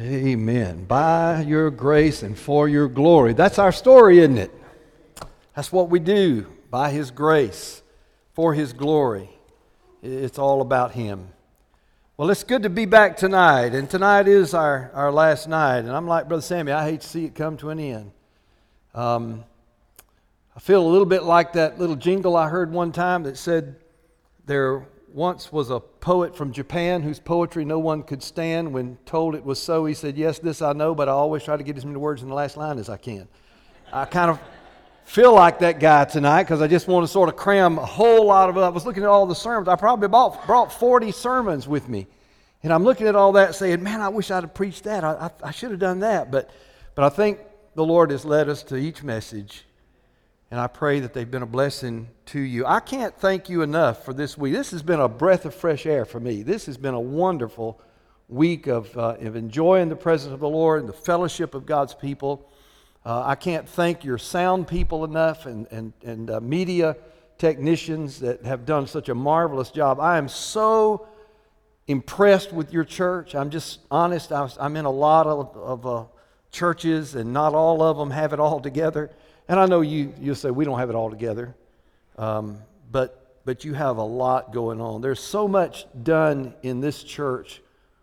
Amen. By your grace and for your glory. That's our story, isn't it? That's what we do by His grace, for His glory. It's all about Him. Well, it's good to be back tonight, and tonight is our, our last night. And I'm like Brother Sammy, I hate to see it come to an end. Um, I feel a little bit like that little jingle I heard one time that said, There once was a poet from Japan whose poetry no one could stand. When told it was so, he said, Yes, this I know, but I always try to get as many words in the last line as I can. I kind of feel like that guy tonight because I just want to sort of cram a whole lot of. I was looking at all the sermons. I probably bought, brought 40 sermons with me. And I'm looking at all that saying, Man, I wish I'd have preached that. I, I, I should have done that. But, but I think the Lord has led us to each message and I pray that they've been a blessing to you. I can't thank you enough for this week. This has been a breath of fresh air for me. This has been a wonderful week of, uh, of enjoying the presence of the Lord and the fellowship of God's people. Uh, I can't thank your sound people enough and, and, and uh, media technicians that have done such a marvelous job. I am so impressed with your church. I'm just honest. I am in a lot of, of uh, churches, and not all of them have it all together. And I know you, you'll say, we don't have it all together. Um, but, but you have a lot going on. There's so much done in this church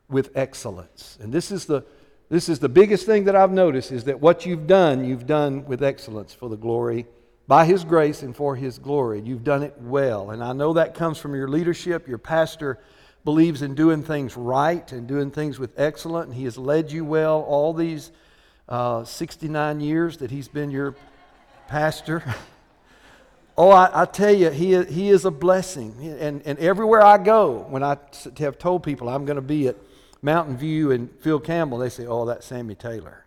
with excellence. And this is the, this is the biggest thing that I've noticed is that what you've done, you've done with excellence for the glory, by His grace and for His glory. You've done it well. And I know that comes from your leadership. Your pastor believes in doing things right and doing things with excellence, and he has led you well all these uh, 69 years that he's been your pastor. Oh, I, I, tell you, he, he is a blessing. And, and everywhere I go, when I have told people I'm going to be at Mountain View and Phil Campbell, they say, Oh, that's Sammy Taylor.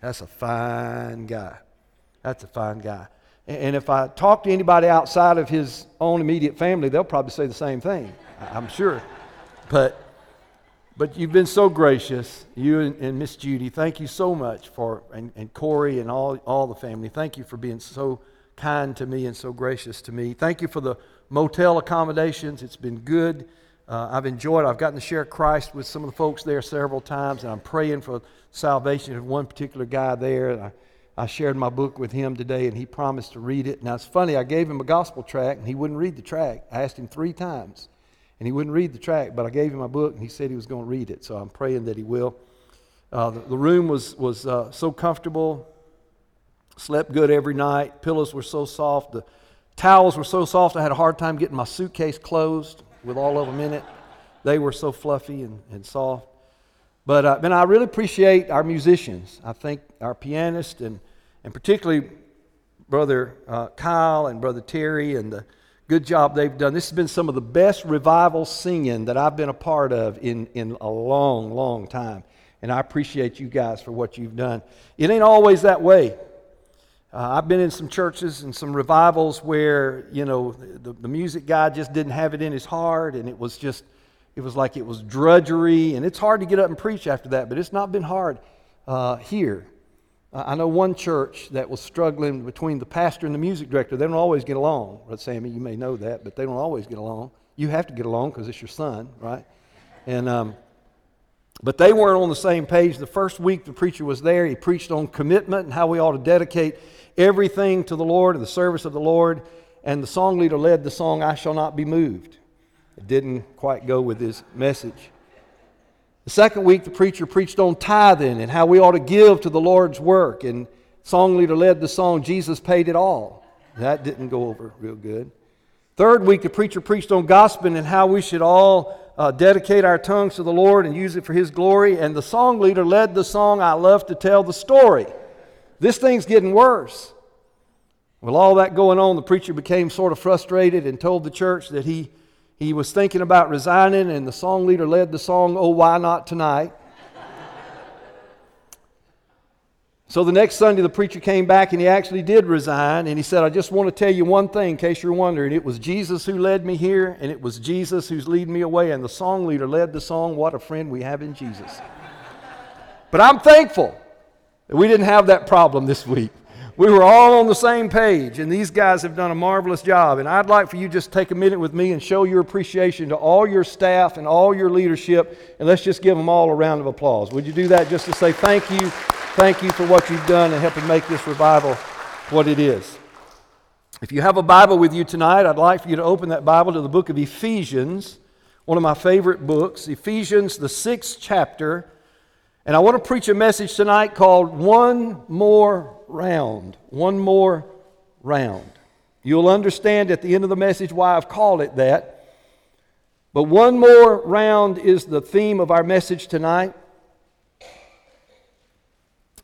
That's a fine guy. That's a fine guy. And, and if I talk to anybody outside of his own immediate family, they'll probably say the same thing, I'm sure. But, but you've been so gracious, you and, and Miss Judy. Thank you so much for, and, and Corey and all, all the family. Thank you for being so kind to me and so gracious to me. Thank you for the motel accommodations. It's been good. Uh, I've enjoyed. I've gotten to share Christ with some of the folks there several times, and I'm praying for salvation of one particular guy there. I, I shared my book with him today, and he promised to read it. Now, it's funny, I gave him a gospel tract, and he wouldn't read the tract. I asked him three times, and he wouldn't read the tract, but I gave him my book, and he said he was going to read it, so I'm praying that he will. Uh, the, the, room was, was uh, so comfortable. Slept good every night. Pillows were so soft. The towels were so soft, I had a hard time getting my suitcase closed with all of them in it. They were so fluffy and, and soft. But uh, man, I really appreciate our musicians. I think our pianist and, and particularly Brother uh, Kyle and Brother Terry and the good job they've done. This has been some of the best revival singing that I've been a part of in, in a long, long time. And I appreciate you guys for what you've done. It ain't always that way. Uh, I've been in some churches and some revivals where, you know, the, the music guy just didn't have it in his heart and it was just, it was like it was drudgery. And it's hard to get up and preach after that, but it's not been hard uh, here. Uh, I know one church that was struggling between the pastor and the music director. They don't always get along. Brother Sammy, you may know that, but they don't always get along. You have to get along because it's your son, right? And, um, but they weren't on the same page. The first week the preacher was there, he preached on commitment and how we ought to dedicate everything to the Lord and the service of the Lord. And the song leader led the song, I Shall Not Be Moved. It didn't quite go with his message. The second week, the preacher preached on tithing and how we ought to give to the Lord's work. And song leader led the song, Jesus Paid It All. That didn't go over real good. Third week, the preacher preached on gospel and how we should all uh, dedicate our tongues to the Lord and use it for His glory. And the song leader led the song, I Love to Tell the Story. This thing's getting worse. With all that going on, the preacher became sort of frustrated and told the church that he, he was thinking about resigning, and the song leader led the song, Oh, Why Not Tonight? So the next Sunday, the preacher came back and he actually did resign. And he said, I just want to tell you one thing in case you're wondering. It was Jesus who led me here, and it was Jesus who's leading me away. And the song leader led the song, What a Friend We Have in Jesus. but I'm thankful that we didn't have that problem this week. We were all on the same page, and these guys have done a marvelous job. And I'd like for you just take a minute with me and show your appreciation to all your staff and all your leadership, and let's just give them all a round of applause. Would you do that just to say thank you? Thank you for what you've done and helping make this revival what it is. If you have a Bible with you tonight, I'd like for you to open that Bible to the book of Ephesians, one of my favorite books, Ephesians, the sixth chapter. And I want to preach a message tonight called One More Round. One More Round. You'll understand at the end of the message why I've called it that. But one more round is the theme of our message tonight.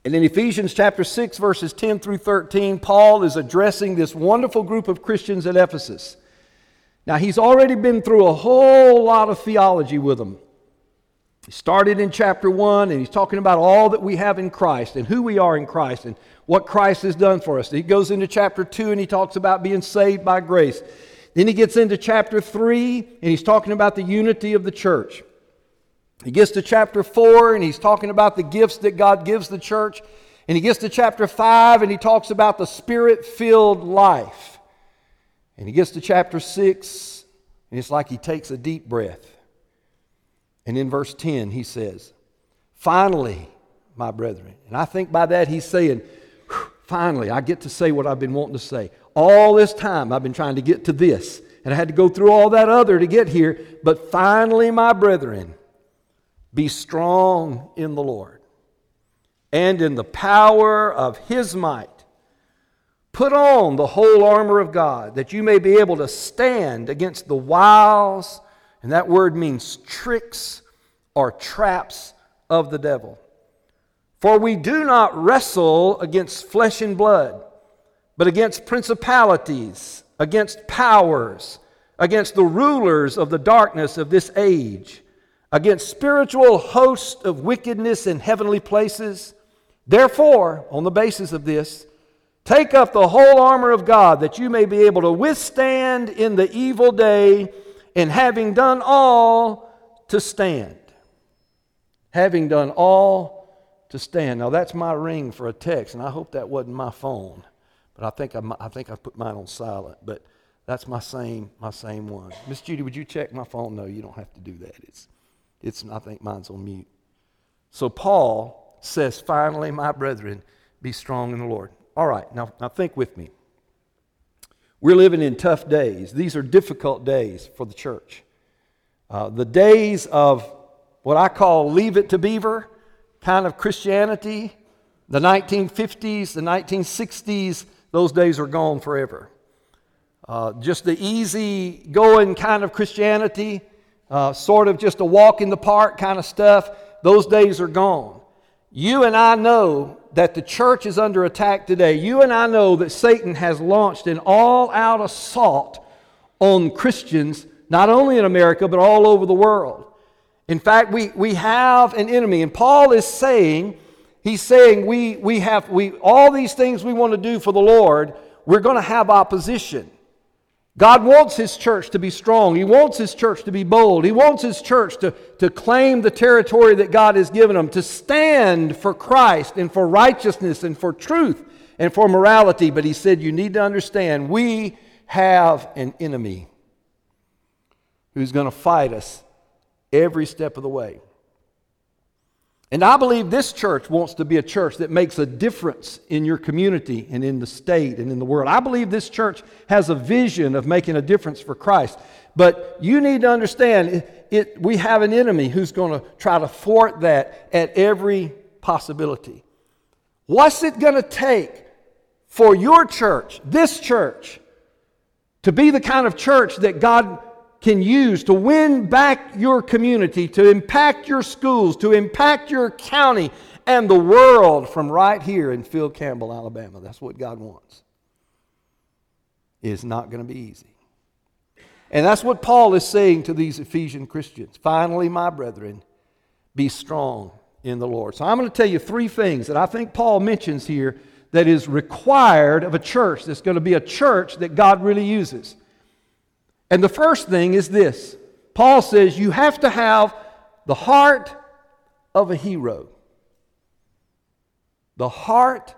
And in Ephesians chapter 6, verses 10 through 13, Paul is addressing this wonderful group of Christians at Ephesus. Now, he's already been through a whole lot of theology with them. He started in chapter 1 and he's talking about all that we have in Christ and who we are in Christ and what Christ has done for us. He goes into chapter 2 and he talks about being saved by grace. Then he gets into chapter 3 and he's talking about the unity of the church. He gets to chapter 4 and he's talking about the gifts that God gives the church. And he gets to chapter 5 and he talks about the spirit filled life. And he gets to chapter 6 and it's like he takes a deep breath. And in verse 10, he says, Finally, my brethren. And I think by that he's saying, Finally, I get to say what I've been wanting to say. All this time, I've been trying to get to this. And I had to go through all that other to get here. But finally, my brethren, be strong in the Lord and in the power of his might. Put on the whole armor of God that you may be able to stand against the wiles and that word means tricks or traps of the devil. For we do not wrestle against flesh and blood, but against principalities, against powers, against the rulers of the darkness of this age, against spiritual hosts of wickedness in heavenly places. Therefore, on the basis of this, take up the whole armor of God that you may be able to withstand in the evil day and having done all to stand. Having done all to stand. Now that's my ring for a text, and I hope that wasn't my phone. But I think I, I think I put mine on silent. But that's my same my same one. Miss Judy, would you check my phone? No, you don't have to do that. It's it's I think mine's on mute. So Paul says, finally, my brethren, be strong in the Lord. All right, now, now think with me. We're living in tough days. These are difficult days for the church. Uh, the days of what I call leave it to beaver kind of Christianity, the 1950s, the 1960s, those days are gone forever. Uh, just the easy going kind of Christianity, uh, sort of just a walk in the park kind of stuff, those days are gone. You and I know that the church is under attack today. You and I know that Satan has launched an all out assault on Christians, not only in America, but all over the world. In fact, we, we have an enemy, and Paul is saying, he's saying we, we have we, all these things we want to do for the Lord, we're going to have opposition. God wants His church to be strong. He wants His church to be bold. He wants His church to, to claim the territory that God has given them, to stand for Christ and for righteousness and for truth and for morality. But He said, You need to understand, we have an enemy who's going to fight us every step of the way. And I believe this church wants to be a church that makes a difference in your community and in the state and in the world. I believe this church has a vision of making a difference for Christ. But you need to understand it, it, we have an enemy who's going to try to thwart that at every possibility. What's it going to take for your church, this church, to be the kind of church that God can use to win back your community, to impact your schools, to impact your county and the world from right here in Phil Campbell, Alabama. That's what God wants. It's not going to be easy. And that's what Paul is saying to these Ephesian Christians. Finally, my brethren, be strong in the Lord. So I'm going to tell you three things that I think Paul mentions here that is required of a church that's going to be a church that God really uses. And the first thing is this Paul says you have to have the heart of a hero. The heart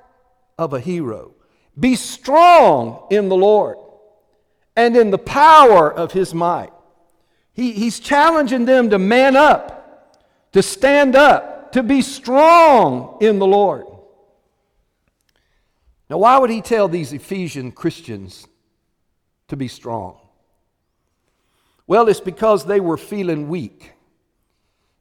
of a hero. Be strong in the Lord and in the power of his might. He, he's challenging them to man up, to stand up, to be strong in the Lord. Now, why would he tell these Ephesian Christians to be strong? Well, it's because they were feeling weak.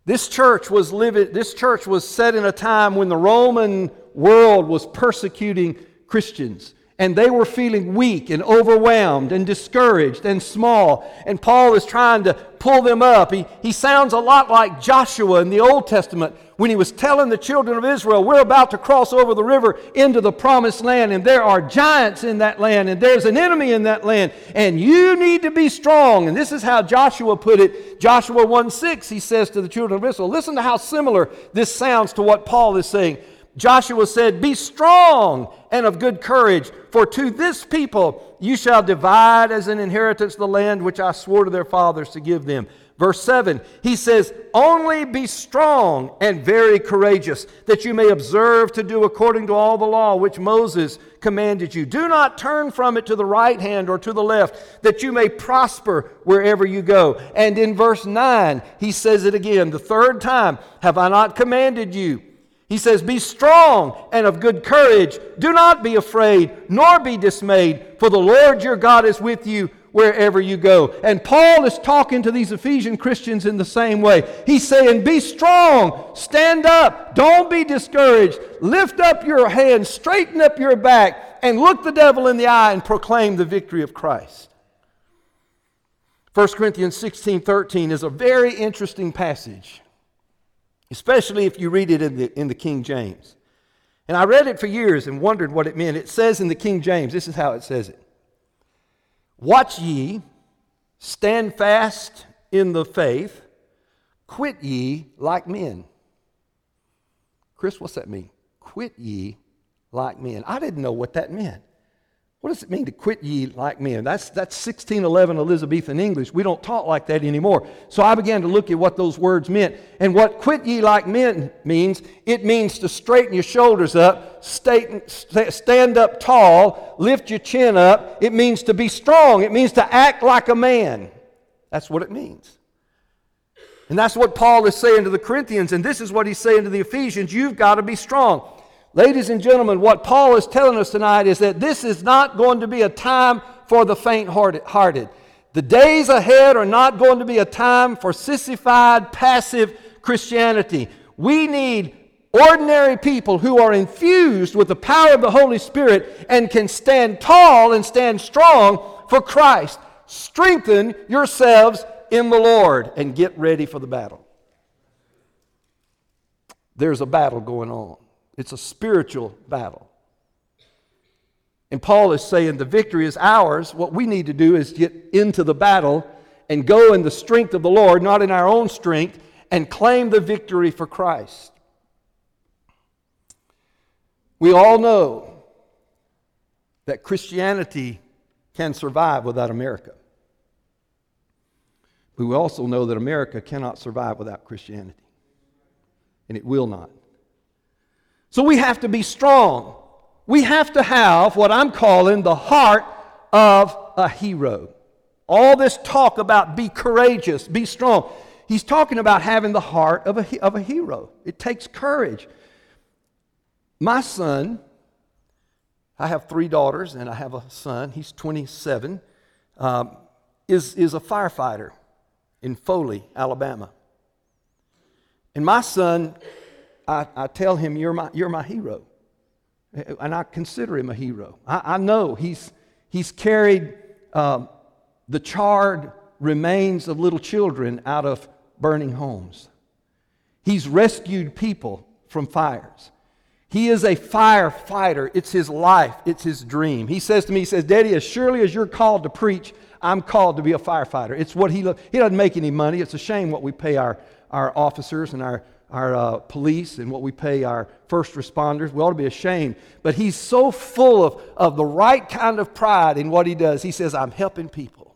This church was living, this church was set in a time when the Roman world was persecuting Christians and they were feeling weak and overwhelmed and discouraged and small. And Paul is trying to pull them up. He, he sounds a lot like Joshua in the Old Testament when he was telling the children of Israel, We're about to cross over the river into the promised land, and there are giants in that land, and there's an enemy in that land, and you need to be strong. And this is how Joshua put it. Joshua 1 6, he says to the children of Israel, Listen to how similar this sounds to what Paul is saying. Joshua said, Be strong and of good courage, for to this people you shall divide as an inheritance the land which I swore to their fathers to give them. Verse 7, he says, Only be strong and very courageous, that you may observe to do according to all the law which Moses commanded you. Do not turn from it to the right hand or to the left, that you may prosper wherever you go. And in verse 9, he says it again, the third time Have I not commanded you? He says, Be strong and of good courage. Do not be afraid, nor be dismayed, for the Lord your God is with you wherever you go. And Paul is talking to these Ephesian Christians in the same way. He's saying, Be strong, stand up, don't be discouraged, lift up your hands, straighten up your back, and look the devil in the eye and proclaim the victory of Christ. 1 Corinthians 16 13 is a very interesting passage especially if you read it in the, in the King James. And I read it for years and wondered what it meant. It says in the King James, this is how it says it Watch ye, stand fast in the faith, quit ye like men. Chris, what's that mean? Quit ye like men. I didn't know what that meant. What does it mean to quit ye like men? That's, that's 1611 Elizabethan English. We don't talk like that anymore. So I began to look at what those words meant. And what quit ye like men means, it means to straighten your shoulders up, stand up tall, lift your chin up. It means to be strong. It means to act like a man. That's what it means. And that's what Paul is saying to the Corinthians. And this is what he's saying to the Ephesians. You've got to be strong. Ladies and gentlemen, what Paul is telling us tonight is that this is not going to be a time for the faint hearted. The days ahead are not going to be a time for sissified, passive Christianity. We need ordinary people who are infused with the power of the Holy Spirit and can stand tall and stand strong for Christ. Strengthen yourselves in the Lord and get ready for the battle. There's a battle going on. It's a spiritual battle. And Paul is saying the victory is ours. What we need to do is get into the battle and go in the strength of the Lord, not in our own strength, and claim the victory for Christ. We all know that Christianity can survive without America. But we also know that America cannot survive without Christianity, and it will not. So we have to be strong. We have to have what I'm calling the heart of a hero. All this talk about be courageous, be strong. He's talking about having the heart of a, of a hero. It takes courage. My son, I have three daughters and I have a son, he's 27, um, is, is a firefighter in Foley, Alabama. And my son I, I tell him, you're my, you're my hero. And I consider him a hero. I, I know he's, he's carried um, the charred remains of little children out of burning homes. He's rescued people from fires. He is a firefighter. It's his life, it's his dream. He says to me, he says, Daddy, as surely as you're called to preach, I'm called to be a firefighter. It's what he loves. He doesn't make any money. It's a shame what we pay our, our officers and our our uh, police and what we pay our first responders. We ought to be ashamed. But he's so full of, of the right kind of pride in what he does. He says, I'm helping people.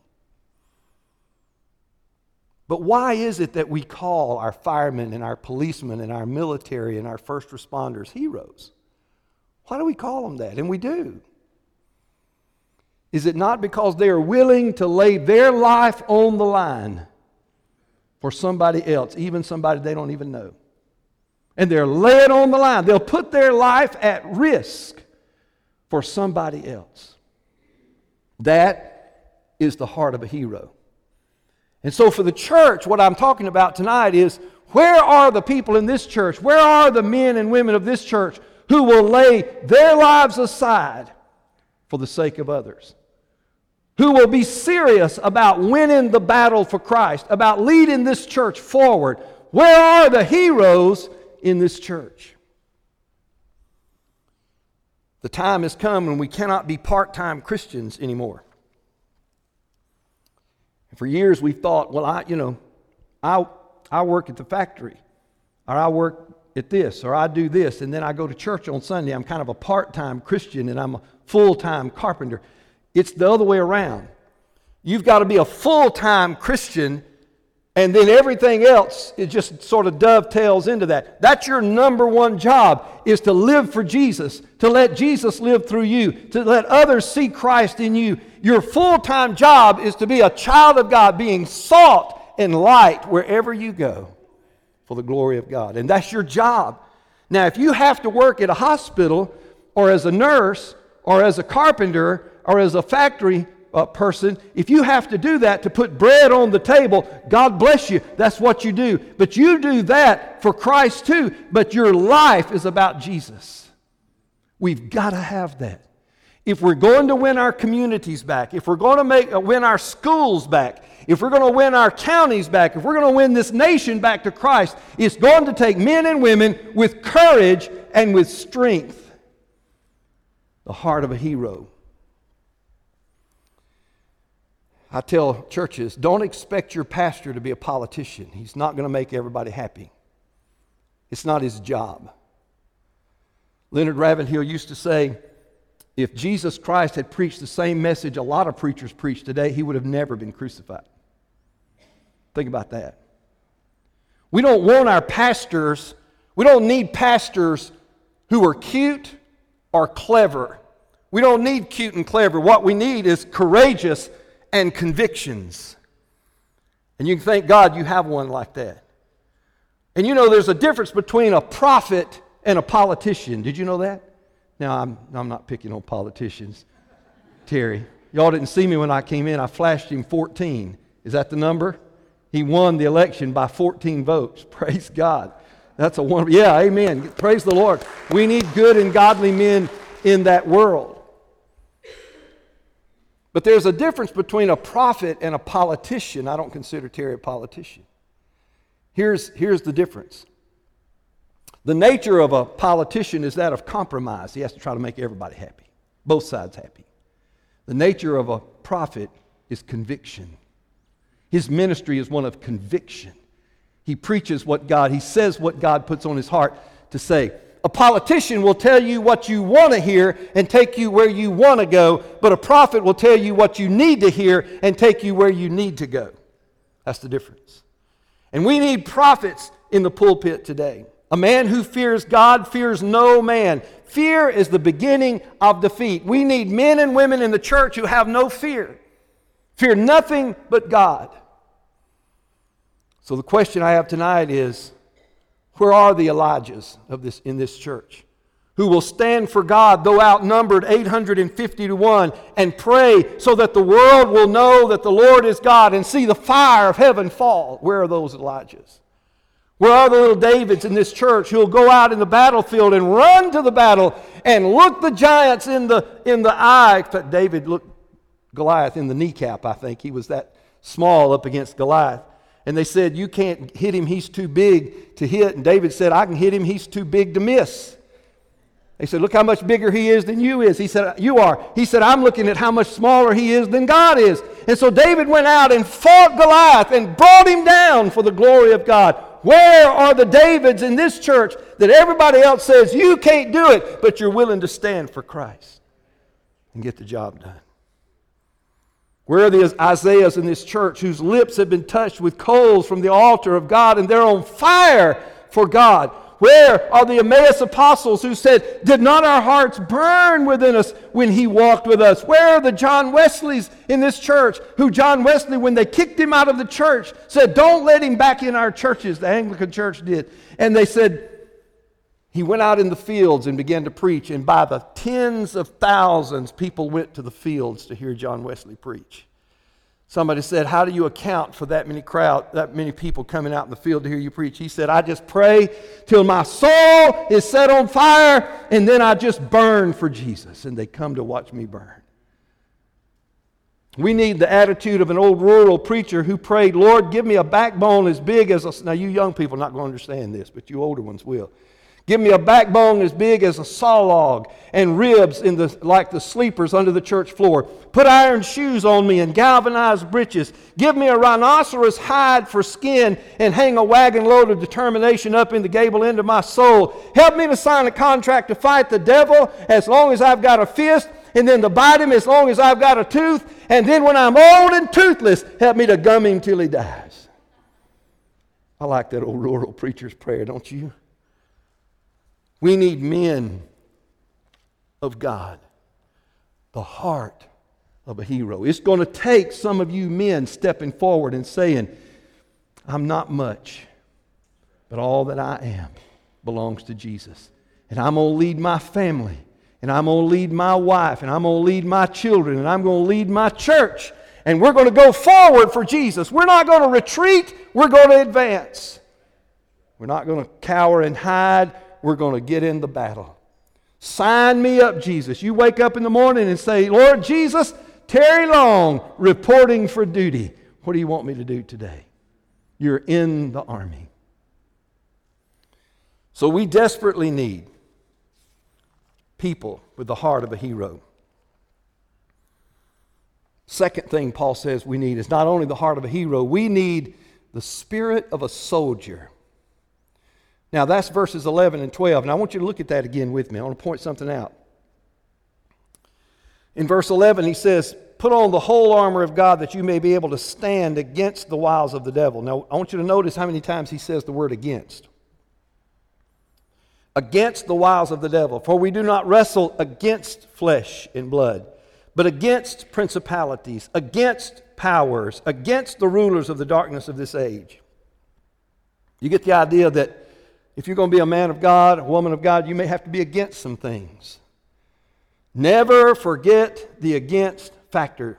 But why is it that we call our firemen and our policemen and our military and our first responders heroes? Why do we call them that? And we do. Is it not because they are willing to lay their life on the line for somebody else, even somebody they don't even know? And they're laying on the line. They'll put their life at risk for somebody else. That is the heart of a hero. And so, for the church, what I'm talking about tonight is where are the people in this church? Where are the men and women of this church who will lay their lives aside for the sake of others? Who will be serious about winning the battle for Christ, about leading this church forward? Where are the heroes in this church? The time has come when we cannot be part time Christians anymore. For years we've thought, well, I, you know, I, I work at the factory, or I work at this, or I do this, and then I go to church on Sunday. I'm kind of a part time Christian and I'm a full time carpenter. It's the other way around. You've got to be a full time Christian, and then everything else it just sort of dovetails into that. That's your number one job is to live for Jesus, to let Jesus live through you, to let others see Christ in you. Your full time job is to be a child of God, being salt and light wherever you go for the glory of God. And that's your job. Now, if you have to work at a hospital or as a nurse or as a carpenter or as a factory uh, person, if you have to do that to put bread on the table, God bless you. That's what you do. But you do that for Christ too. But your life is about Jesus. We've got to have that if we're going to win our communities back, if we're going to make, uh, win our schools back, if we're going to win our counties back, if we're going to win this nation back to Christ, it's going to take men and women with courage and with strength. The heart of a hero. I tell churches don't expect your pastor to be a politician. He's not going to make everybody happy, it's not his job. Leonard Ravenhill used to say, if Jesus Christ had preached the same message a lot of preachers preach today, he would have never been crucified. Think about that. We don't want our pastors, we don't need pastors who are cute or clever. We don't need cute and clever. What we need is courageous and convictions. And you can thank God you have one like that. And you know, there's a difference between a prophet and a politician. Did you know that? Now, I'm, I'm not picking on politicians, Terry. Y'all didn't see me when I came in. I flashed him 14. Is that the number? He won the election by 14 votes. Praise God. That's a wonderful. Yeah, amen. Praise the Lord. We need good and godly men in that world. But there's a difference between a prophet and a politician. I don't consider Terry a politician. Here's, here's the difference the nature of a politician is that of compromise. He has to try to make everybody happy, both sides happy. The nature of a prophet is conviction. His ministry is one of conviction. He preaches what God, he says what God puts on his heart to say. A politician will tell you what you want to hear and take you where you want to go, but a prophet will tell you what you need to hear and take you where you need to go. That's the difference. And we need prophets in the pulpit today. A man who fears God fears no man. Fear is the beginning of defeat. We need men and women in the church who have no fear. Fear nothing but God. So the question I have tonight is where are the Elijahs of this in this church? Who will stand for God, though outnumbered 850 to 1, and pray so that the world will know that the Lord is God and see the fire of heaven fall? Where are those Elijahs? Where are the little Davids in this church who will go out in the battlefield and run to the battle and look the giants in the, in the eye? But David looked Goliath in the kneecap, I think. He was that small up against Goliath. And they said, You can't hit him, he's too big to hit. And David said, I can hit him, he's too big to miss. They said, Look how much bigger he is than you is. He said, You are. He said, I'm looking at how much smaller he is than God is. And so David went out and fought Goliath and brought him down for the glory of God. Where are the Davids in this church that everybody else says you can't do it, but you're willing to stand for Christ and get the job done? Where are the Isaiahs in this church whose lips have been touched with coals from the altar of God and they're on fire for God? Where are the Emmaus apostles who said, Did not our hearts burn within us when he walked with us? Where are the John Wesleys in this church who John Wesley, when they kicked him out of the church, said, Don't let him back in our churches? The Anglican church did. And they said, he went out in the fields and began to preach, and by the tens of thousands, people went to the fields to hear John Wesley preach. Somebody said, How do you account for that many crowd, that many people coming out in the field to hear you preach? He said, I just pray till my soul is set on fire, and then I just burn for Jesus, and they come to watch me burn. We need the attitude of an old rural preacher who prayed, Lord, give me a backbone as big as a. Now, you young people are not going to understand this, but you older ones will. Give me a backbone as big as a saw log and ribs in the, like the sleepers under the church floor. Put iron shoes on me and galvanized breeches. Give me a rhinoceros hide for skin and hang a wagon load of determination up in the gable end of my soul. Help me to sign a contract to fight the devil as long as I've got a fist and then to bite him as long as I've got a tooth. And then when I'm old and toothless, help me to gum him till he dies. I like that old rural preacher's prayer, don't you? We need men of God, the heart of a hero. It's going to take some of you men stepping forward and saying, I'm not much, but all that I am belongs to Jesus. And I'm going to lead my family, and I'm going to lead my wife, and I'm going to lead my children, and I'm going to lead my church. And we're going to go forward for Jesus. We're not going to retreat, we're going to advance. We're not going to cower and hide we're going to get in the battle. Sign me up, Jesus. You wake up in the morning and say, Lord Jesus, Terry Long, reporting for duty. What do you want me to do today? You're in the army. So we desperately need people with the heart of a hero. Second thing Paul says we need is not only the heart of a hero, we need the spirit of a soldier. Now, that's verses 11 and 12. And I want you to look at that again with me. I want to point something out. In verse 11, he says, Put on the whole armor of God that you may be able to stand against the wiles of the devil. Now, I want you to notice how many times he says the word against. Against the wiles of the devil. For we do not wrestle against flesh and blood, but against principalities, against powers, against the rulers of the darkness of this age. You get the idea that if you're going to be a man of God, a woman of God, you may have to be against some things. Never forget the against factor.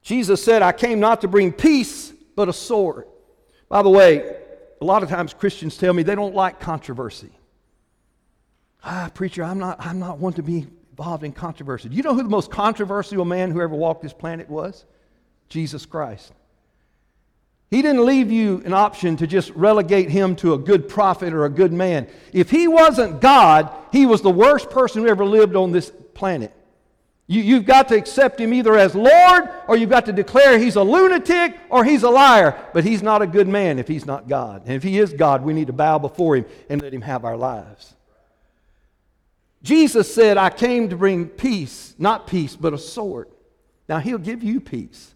Jesus said, I came not to bring peace, but a sword. By the way, a lot of times Christians tell me they don't like controversy. Ah, preacher, I'm not, I'm not one to be involved in controversy. Do you know who the most controversial man who ever walked this planet was? Jesus Christ. He didn't leave you an option to just relegate him to a good prophet or a good man. If he wasn't God, he was the worst person who ever lived on this planet. You, have got to accept him either as Lord or you've got to declare he's a lunatic or he's a liar. But he's not a good man if he's not God. And if he is God, we need to bow before him and let him have our lives. Jesus said, I came to bring peace, not peace, but a sword. Now, he'll give you peace.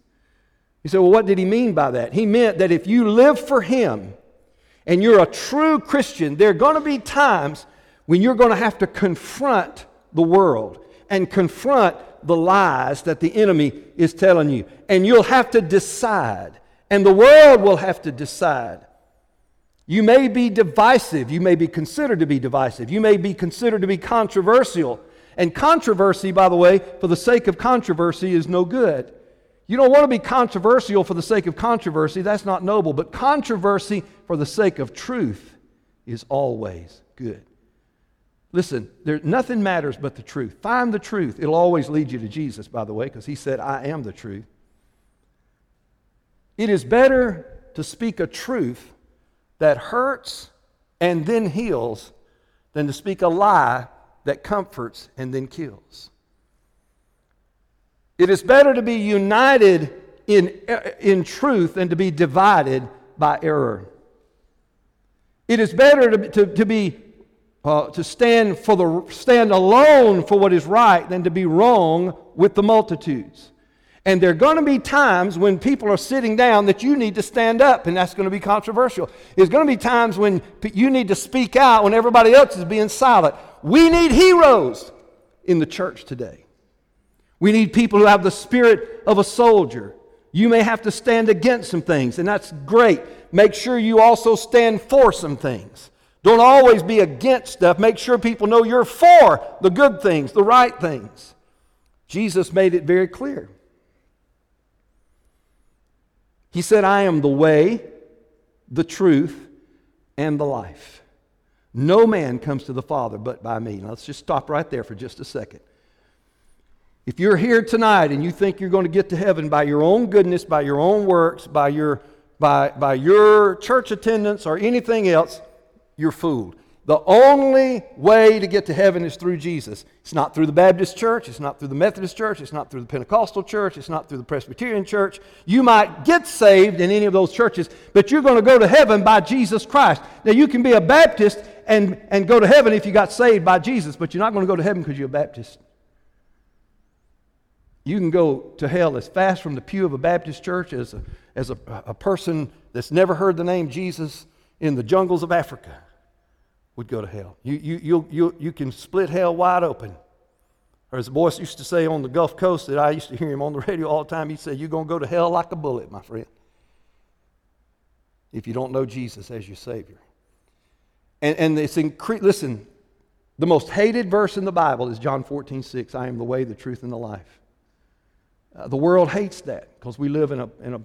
You say, well, what did he mean by that? He meant that if you live for him and you're a true Christian, there are going to be times when you're going to have to confront the world and confront the lies that the enemy is telling you. And you'll have to decide, and the world will have to decide. You may be divisive. You may be considered to be divisive. You may be considered to be controversial. And controversy, by the way, for the sake of controversy, is no good. You don't want to be controversial for the sake of controversy. That's not noble. But controversy for the sake of truth is always good. Listen, there, nothing matters but the truth. Find the truth. It'll always lead you to Jesus, by the way, because he said, I am the truth. It is better to speak a truth that hurts and then heals than to speak a lie that comforts and then kills. It is better to be united in, in truth than to be divided by error. It is better to, to, to be uh, to stand for the stand alone for what is right than to be wrong with the multitudes. And there are going to be times when people are sitting down that you need to stand up, and that's going to be controversial. There's going to be times when you need to speak out when everybody else is being silent. We need heroes in the church today. We need people who have the spirit of a soldier. You may have to stand against some things, and that's great. Make sure you also stand for some things. Don't always be against stuff. Make sure people know you're for the good things, the right things. Jesus made it very clear. He said, I am the way, the truth, and the life. No man comes to the Father but by me. Now, let's just stop right there for just a second. If you're here tonight and you think you're going to get to heaven by your own goodness, by your own works, by your, by, by your church attendance or anything else, you're fooled. The only way to get to heaven is through Jesus. It's not through the Baptist church, it's not through the Methodist church, it's not through the Pentecostal church, it's not through the Presbyterian church. You might get saved in any of those churches, but you're going to go to heaven by Jesus Christ. Now, you can be a Baptist and, and go to heaven if you got saved by Jesus, but you're not going to go to heaven because you're a Baptist. You can go to hell as fast from the pew of a Baptist church as a, as a, a person that's never heard the name Jesus in the jungles of Africa would go to hell. You, you, you, you, you can split hell wide open. Or as the boys used to say on the Gulf Coast, that I used to hear him on the radio all the time, he'd say, You're going to go to hell like a bullet, my friend, if you don't know Jesus as your Savior. And, and it's incre- listen, the most hated verse in the Bible is John 14, 6. I am the way, the truth, and the life. Uh, the world hates that because we live in a, in a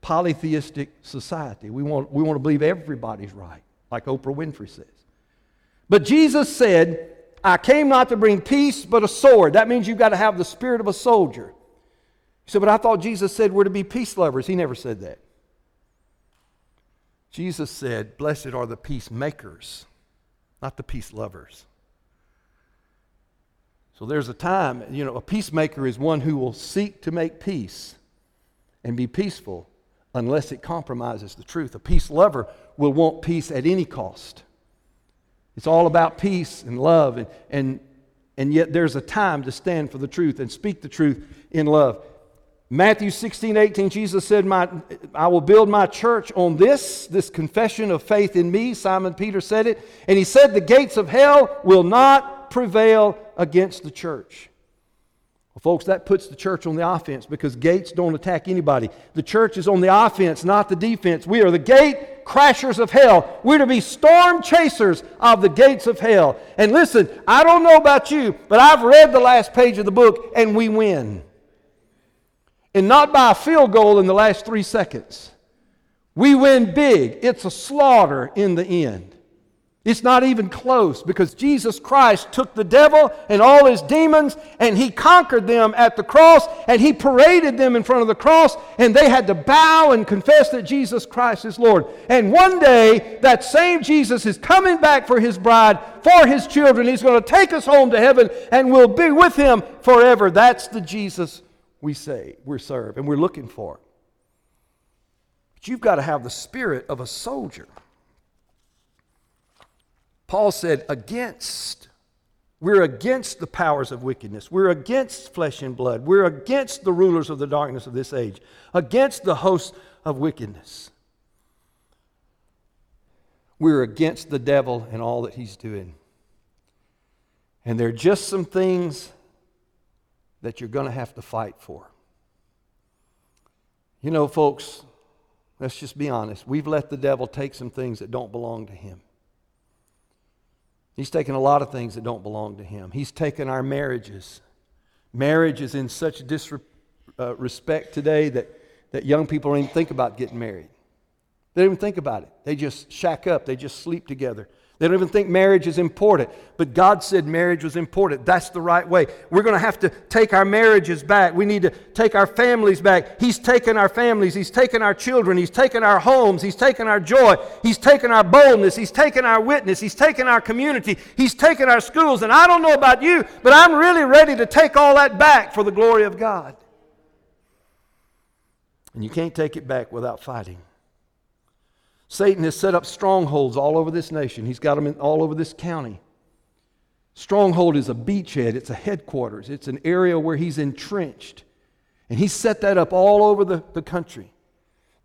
polytheistic society. We want, we want to believe everybody's right, like Oprah Winfrey says. But Jesus said, I came not to bring peace, but a sword. That means you've got to have the spirit of a soldier. You said, but I thought Jesus said we're to be peace lovers. He never said that. Jesus said, Blessed are the peacemakers, not the peace lovers. So there's a time, you know, a peacemaker is one who will seek to make peace and be peaceful unless it compromises the truth. A peace lover will want peace at any cost. It's all about peace and love, and, and, and yet there's a time to stand for the truth and speak the truth in love. Matthew 16, 18, Jesus said, my, I will build my church on this, this confession of faith in me. Simon Peter said it. And he said, The gates of hell will not prevail against the church. Well, folks, that puts the church on the offense because gates don't attack anybody. The church is on the offense, not the defense. We are the gate crashers of hell. We're to be storm chasers of the gates of hell. And listen, I don't know about you, but I've read the last page of the book and we win. And not by a field goal in the last three seconds. We win big. It's a slaughter in the end. It's not even close because Jesus Christ took the devil and all his demons and he conquered them at the cross and he paraded them in front of the cross and they had to bow and confess that Jesus Christ is Lord. And one day, that same Jesus is coming back for his bride, for his children. He's going to take us home to heaven and we'll be with him forever. That's the Jesus we say we serve and we're looking for. But you've got to have the spirit of a soldier. Paul said, against. We're against the powers of wickedness. We're against flesh and blood. We're against the rulers of the darkness of this age, against the hosts of wickedness. We're against the devil and all that he's doing. And there are just some things that you're going to have to fight for. You know, folks, let's just be honest. We've let the devil take some things that don't belong to him. He's taken a lot of things that don't belong to him. He's taken our marriages. Marriage is in such disrespect uh, today that, that young people don't even think about getting married. They don't even think about it. They just shack up, they just sleep together. They don't even think marriage is important. But God said marriage was important. That's the right way. We're going to have to take our marriages back. We need to take our families back. He's taken our families. He's taken our children. He's taken our homes. He's taken our joy. He's taken our boldness. He's taken our witness. He's taken our community. He's taken our schools. And I don't know about you, but I'm really ready to take all that back for the glory of God. And you can't take it back without fighting. Satan has set up strongholds all over this nation. He's got them in, all over this county. Stronghold is a beachhead, it's a headquarters, it's an area where he's entrenched. And he set that up all over the, the country.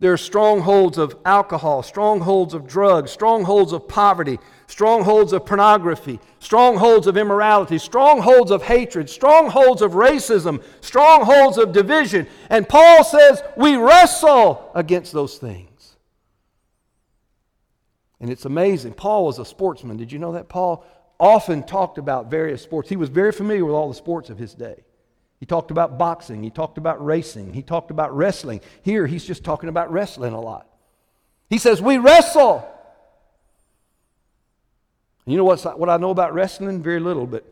There are strongholds of alcohol, strongholds of drugs, strongholds of poverty, strongholds of pornography, strongholds of immorality, strongholds of hatred, strongholds of racism, strongholds of division. And Paul says we wrestle against those things. And it's amazing. Paul was a sportsman. Did you know that? Paul often talked about various sports. He was very familiar with all the sports of his day. He talked about boxing. He talked about racing. He talked about wrestling. Here, he's just talking about wrestling a lot. He says, We wrestle. You know what's, what I know about wrestling? Very little, but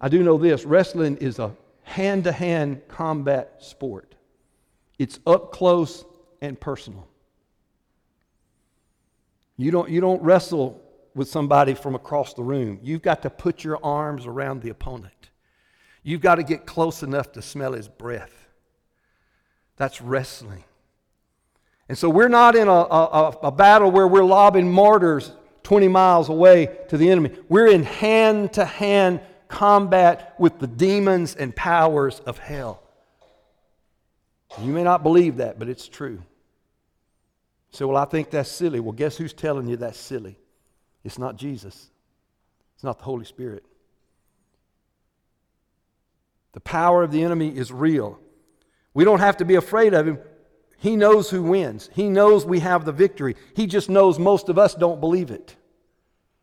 I do know this wrestling is a hand to hand combat sport, it's up close and personal. You don't, you don't wrestle with somebody from across the room. You've got to put your arms around the opponent. You've got to get close enough to smell his breath. That's wrestling. And so we're not in a, a, a, battle where we're lobbing mortars 20 miles away to the enemy. We're in hand to hand combat with the demons and powers of hell. You may not believe that, but it's true. So, well, I think that's silly. Well, guess who's telling you that's silly? It's not Jesus, it's not the Holy Spirit. The power of the enemy is real. We don't have to be afraid of him. He knows who wins. He knows we have the victory. He just knows most of us don't believe it.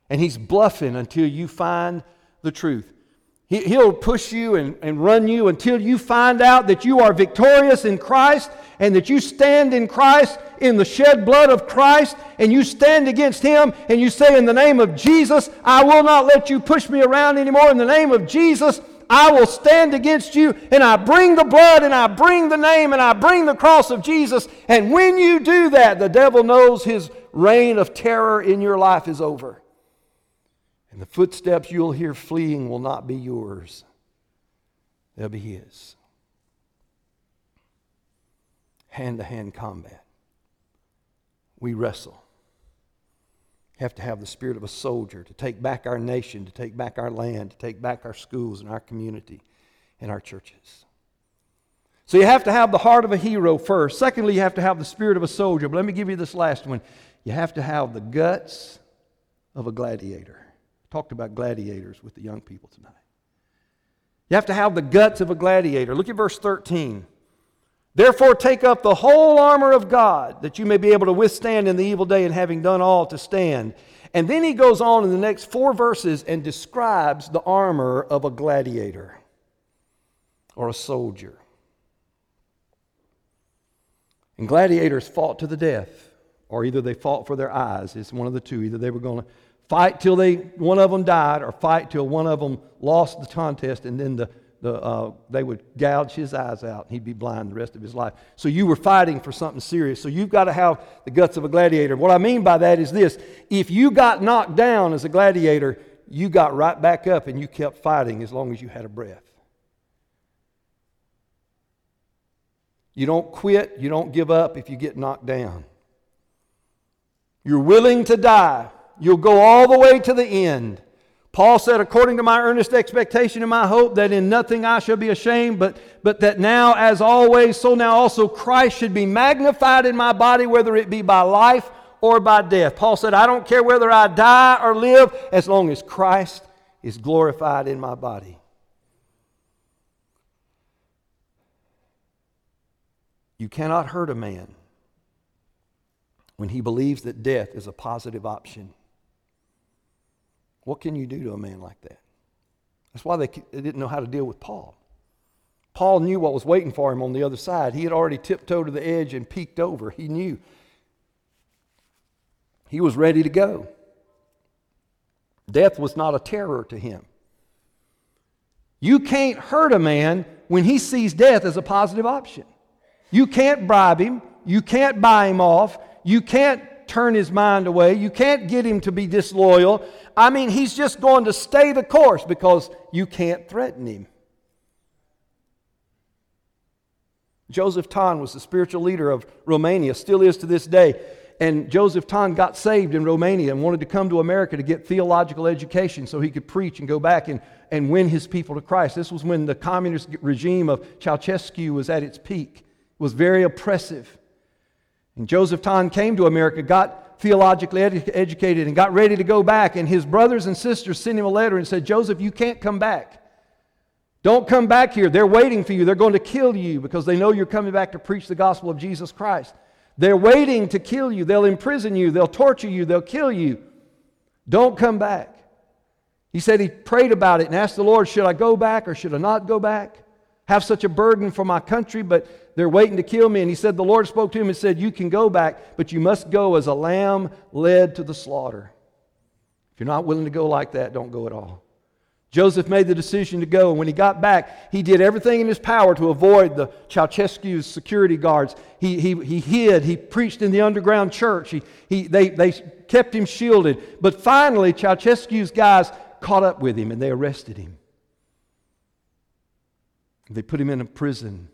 And he's bluffing until you find the truth. He, will push you and, and run you until you find out that you are victorious in Christ and that you stand in Christ in the shed blood of Christ and you stand against him and you say, In the name of Jesus, I will not let you push me around anymore. In the name of Jesus, I will stand against you, and I bring the blood, and I bring the name, and I bring the cross of Jesus. And when you do that, the devil knows his reign of terror in your life is over. And the footsteps you'll hear fleeing will not be yours, they'll be his. Hand to hand combat. We wrestle have to have the spirit of a soldier to take back our nation, to take back our land, to take back our schools and our community and our churches. So you have to have the heart of a hero first. Secondly, you have to have the spirit of a soldier. But let me give you this last one. You have to have the guts of a gladiator. Talked about gladiators with the young people tonight. You have to have the guts of a gladiator. Look at verse 13. Therefore, take up the whole armor of God, that you may be able to withstand in the evil day, and having done all, to stand. And then he goes on in the next four verses and describes the armor of a gladiator or a soldier. And gladiators fought to the death, or either they fought for their eyes. It's one of the two. Either they were going to fight till they one of them died, or fight till one of them lost the contest, and then the the, uh, they would gouge his eyes out and he'd be blind the rest of his life. So you were fighting for something serious. So you've got to have the guts of a gladiator. What I mean by that is this if you got knocked down as a gladiator, you got right back up and you kept fighting as long as you had a breath. You don't quit, you don't give up if you get knocked down. You're willing to die. You'll go all the way to the end. Paul said, according to my earnest expectation and my hope, that in nothing I shall be ashamed, but, but that now, as always, so now also Christ should be magnified in my body, whether it be by life or by death. Paul said, I don't care whether I die or live, as long as Christ is glorified in my body. You cannot hurt a man when he believes that death is a positive option. What can you do to a man like that? That's why they, they didn't know how to deal with Paul. Paul knew what was waiting for him on the other side. He had already tiptoed to the edge and peeked over. He knew. He was ready to go. Death was not a terror to him. You can't hurt a man when he sees death as a positive option. You can't bribe him. You can't buy him off. You can't turn his mind away. You can't get him to be disloyal. I mean, he's just going to stay the course because you can't threaten him. Joseph Ton was the spiritual leader of Romania, still is to this day. and Joseph Ton got saved in Romania and wanted to come to America to get theological education so he could preach and go back and, and win his people to Christ. This was when the communist regime of Ceausescu was at its peak. It was very oppressive. And Joseph Ton came to America, got theologically ed- educated, and got ready to go back. And his brothers and sisters sent him a letter and said, Joseph, you can't come back. Don't come back here. They're waiting for you. They're going to kill you because they know you're coming back to preach the gospel of Jesus Christ. They're waiting to kill you. They'll imprison you. They'll torture you. They'll kill you. Don't come back. He said he prayed about it and asked the Lord, Should I go back or should I not go back? Have such a burden for my country, but they're waiting to kill me. And he said, The Lord spoke to him and said, You can go back, but you must go as a lamb led to the slaughter. If you're not willing to go like that, don't go at all. Joseph made the decision to go, and when he got back, he did everything in his power to avoid the Ceausescu's security guards. He, he, he hid, he preached in the underground church, he, he, they, they kept him shielded. But finally, Ceausescu's guys caught up with him and they arrested him. They put him in a prison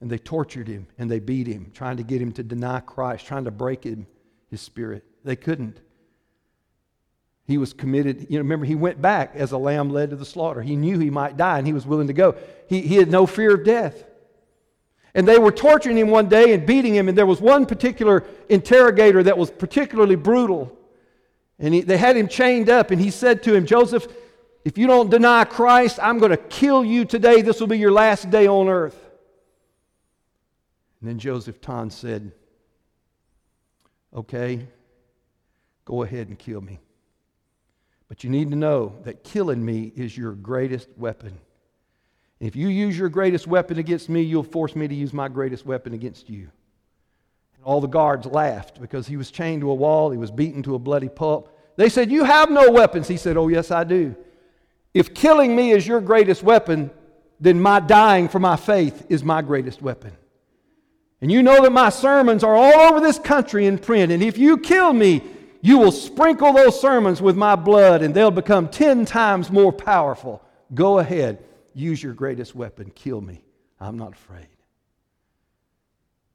and they tortured him and they beat him, trying to get him to deny Christ, trying to break him, his spirit. They couldn't. He was committed. You know, remember, he went back as a lamb led to the slaughter. He knew he might die and he was willing to go. He, he had no fear of death. And they were torturing him one day and beating him, and there was one particular interrogator that was particularly brutal. And he, they had him chained up, and he said to him, Joseph, if you don't deny Christ, I'm going to kill you today. This will be your last day on earth. And then Joseph Ton said, Okay, go ahead and kill me. But you need to know that killing me is your greatest weapon. If you use your greatest weapon against me, you'll force me to use my greatest weapon against you. And all the guards laughed because he was chained to a wall, he was beaten to a bloody pulp. They said, You have no weapons. He said, Oh, yes, I do. If killing me is your greatest weapon, then my dying for my faith is my greatest weapon. And you know that my sermons are all over this country in print. And if you kill me, you will sprinkle those sermons with my blood and they'll become 10 times more powerful. Go ahead, use your greatest weapon, kill me. I'm not afraid.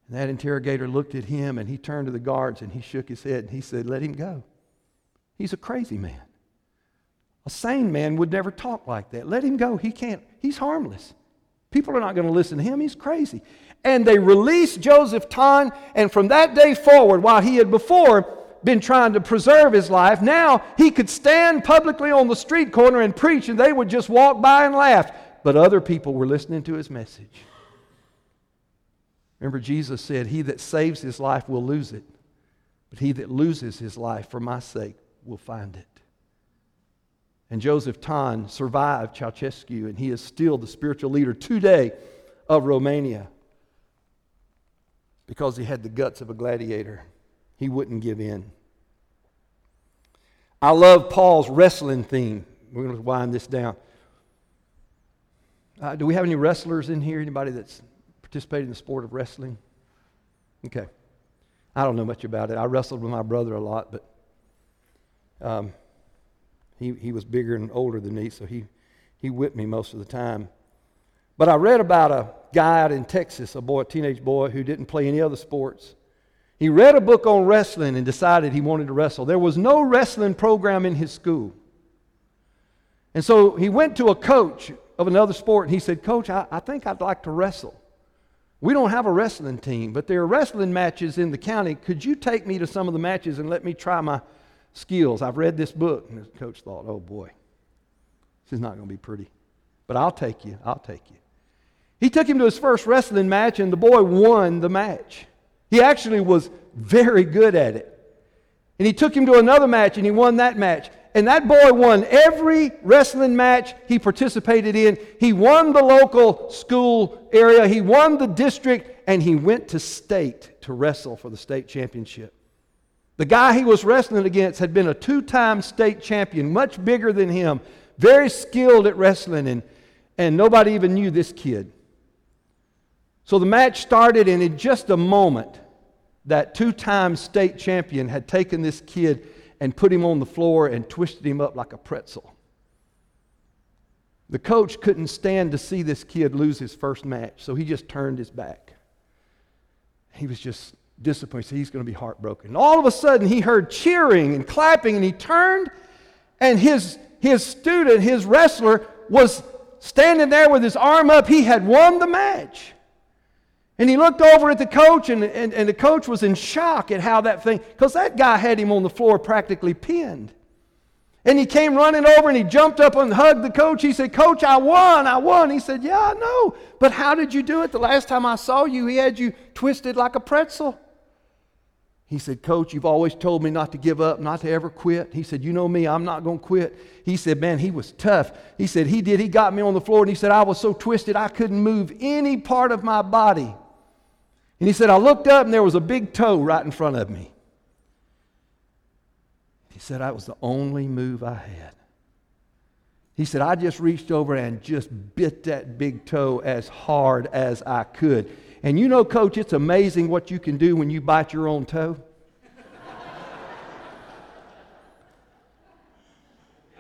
And that interrogator looked at him and he turned to the guards and he shook his head and he said, Let him go. He's a crazy man. A sane man would never talk like that. Let him go. He can't, he's harmless. People are not going to listen to him. He's crazy. And they released Joseph Ton, and from that day forward, while he had before been trying to preserve his life. Now he could stand publicly on the street corner and preach, and they would just walk by and laugh. But other people were listening to his message. Remember, Jesus said, He that saves his life will lose it, but he that loses his life for my sake will find it. And Joseph Ton survived Ceausescu, and he is still the spiritual leader today of Romania because he had the guts of a gladiator. He wouldn't give in. I love Paul's wrestling theme. We're going to wind this down. Uh, do we have any wrestlers in here? Anybody that's participated in the sport of wrestling? Okay. I don't know much about it. I wrestled with my brother a lot, but um, he, he was bigger and older than me, so he, he whipped me most of the time. But I read about a guy out in Texas, a boy, a teenage boy, who didn't play any other sports. He read a book on wrestling and decided he wanted to wrestle. There was no wrestling program in his school. And so he went to a coach of another sport and he said, Coach, I, I think I'd like to wrestle. We don't have a wrestling team, but there are wrestling matches in the county. Could you take me to some of the matches and let me try my skills? I've read this book. And the coach thought, oh boy, this is not going to be pretty. But I'll take you. I'll take you. He took him to his first wrestling match, and the boy won the match. He actually was very good at it. And he took him to another match and he won that match. And that boy won every wrestling match he participated in. He won the local school area, he won the district, and he went to state to wrestle for the state championship. The guy he was wrestling against had been a two time state champion, much bigger than him, very skilled at wrestling, and, and nobody even knew this kid. So the match started, and in just a moment, that two time state champion had taken this kid and put him on the floor and twisted him up like a pretzel. The coach couldn't stand to see this kid lose his first match, so he just turned his back. He was just disappointed. He's going to be heartbroken. And all of a sudden, he heard cheering and clapping, and he turned, and his, his student, his wrestler, was standing there with his arm up. He had won the match. And he looked over at the coach, and, and, and the coach was in shock at how that thing, because that guy had him on the floor practically pinned. And he came running over and he jumped up and hugged the coach. He said, Coach, I won, I won. He said, Yeah, I know. But how did you do it? The last time I saw you, he had you twisted like a pretzel. He said, Coach, you've always told me not to give up, not to ever quit. He said, You know me, I'm not going to quit. He said, Man, he was tough. He said, He did. He got me on the floor and he said, I was so twisted I couldn't move any part of my body. And he said, I looked up and there was a big toe right in front of me. He said, That was the only move I had. He said, I just reached over and just bit that big toe as hard as I could. And you know, coach, it's amazing what you can do when you bite your own toe.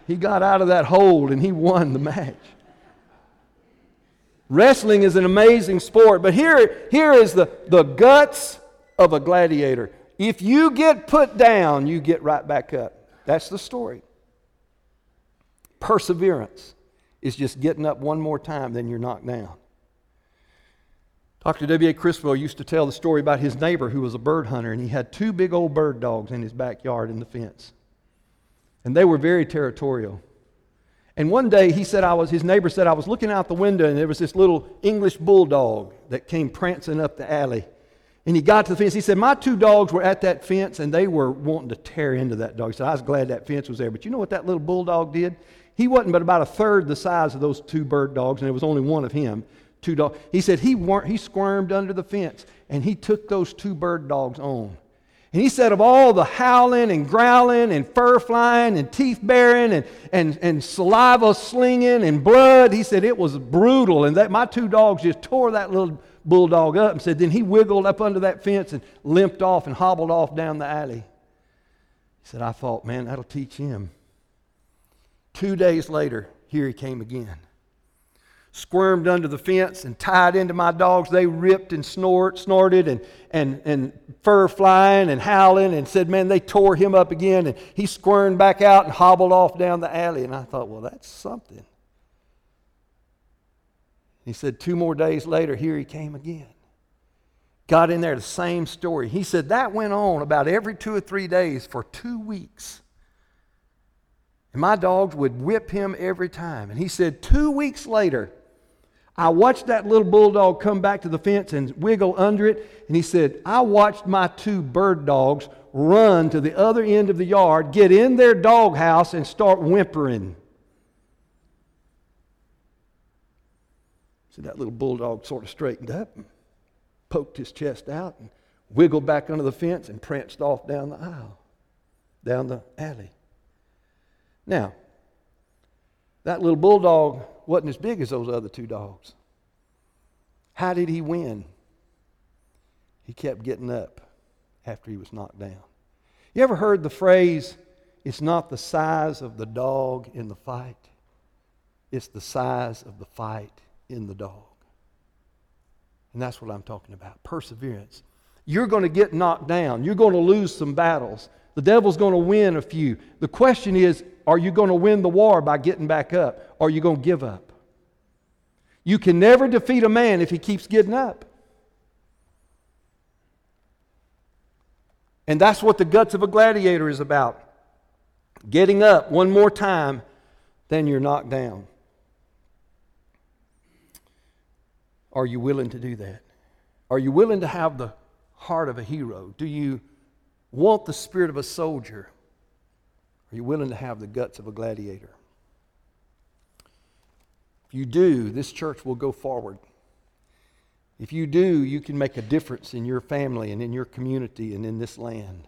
he got out of that hold and he won the match. Wrestling is an amazing sport, but here, here is the, the guts of a gladiator. If you get put down, you get right back up. That's the story. Perseverance is just getting up one more time, then you're knocked down. Dr. W.A. Criswell used to tell the story about his neighbor who was a bird hunter, and he had two big old bird dogs in his backyard in the fence. And they were very territorial. And one day he said I was his neighbor said I was looking out the window and there was this little English bulldog that came prancing up the alley. And he got to the fence. He said, My two dogs were at that fence and they were wanting to tear into that dog. He said, I was glad that fence was there. But you know what that little bulldog did? He wasn't but about a third the size of those two bird dogs, and there was only one of him. Two dogs. He said he, weren't, he squirmed under the fence and he took those two bird dogs on. And he said, of all the howling and growling and fur flying and teeth baring and, and, and saliva slinging and blood, he said it was brutal. And that my two dogs just tore that little bulldog up and said, then he wiggled up under that fence and limped off and hobbled off down the alley. He said, I thought, man, that'll teach him. Two days later, here he came again. Squirmed under the fence and tied into my dogs. They ripped and snort, snorted and, and, and fur flying and howling and said, man, they tore him up again. And he squirmed back out and hobbled off down the alley. And I thought, well, that's something. He said, two more days later, here he came again. Got in there, the same story. He said that went on about every two or three days for two weeks. And my dogs would whip him every time. And he said, two weeks later, I watched that little bulldog come back to the fence and wiggle under it. And he said, I watched my two bird dogs run to the other end of the yard, get in their doghouse, and start whimpering. So that little bulldog sort of straightened up and poked his chest out and wiggled back under the fence and pranced off down the aisle, down the alley. Now, that little bulldog wasn't as big as those other two dogs. How did he win? He kept getting up after he was knocked down. You ever heard the phrase, it's not the size of the dog in the fight, it's the size of the fight in the dog. And that's what I'm talking about perseverance. You're going to get knocked down, you're going to lose some battles. The devil's going to win a few. The question is are you going to win the war by getting back up? Or are you going to give up? You can never defeat a man if he keeps getting up. And that's what the guts of a gladiator is about. Getting up one more time, then you're knocked down. Are you willing to do that? Are you willing to have the heart of a hero? Do you want the spirit of a soldier? Are you willing to have the guts of a gladiator? If you do, this church will go forward. If you do, you can make a difference in your family and in your community and in this land.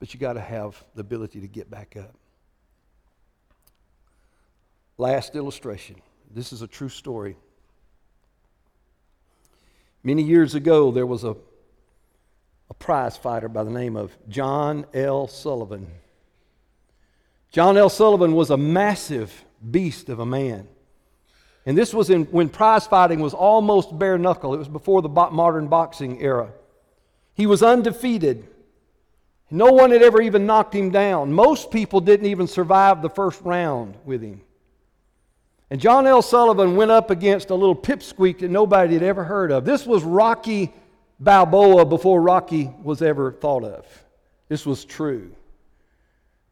But you got to have the ability to get back up. Last illustration. This is a true story. Many years ago, there was a, a prize fighter by the name of John L. Sullivan. John L. Sullivan was a massive beast of a man. And this was in, when prize fighting was almost bare knuckle. It was before the modern boxing era. He was undefeated. No one had ever even knocked him down. Most people didn't even survive the first round with him. And John L. Sullivan went up against a little pipsqueak that nobody had ever heard of. This was Rocky Balboa before Rocky was ever thought of. This was true.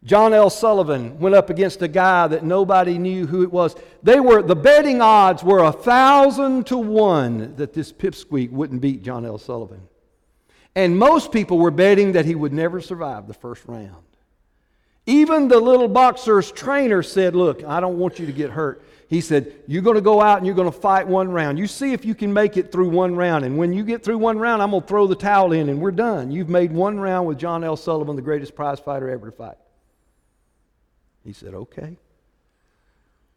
John L. Sullivan went up against a guy that nobody knew who it was. They were the betting odds were a thousand to one that this pipsqueak wouldn't beat John L. Sullivan. And most people were betting that he would never survive the first round. Even the little boxer's trainer said, Look, I don't want you to get hurt. He said, You're going to go out and you're going to fight one round. You see if you can make it through one round. And when you get through one round, I'm going to throw the towel in and we're done. You've made one round with John L. Sullivan, the greatest prize fighter ever to fight. He said, Okay.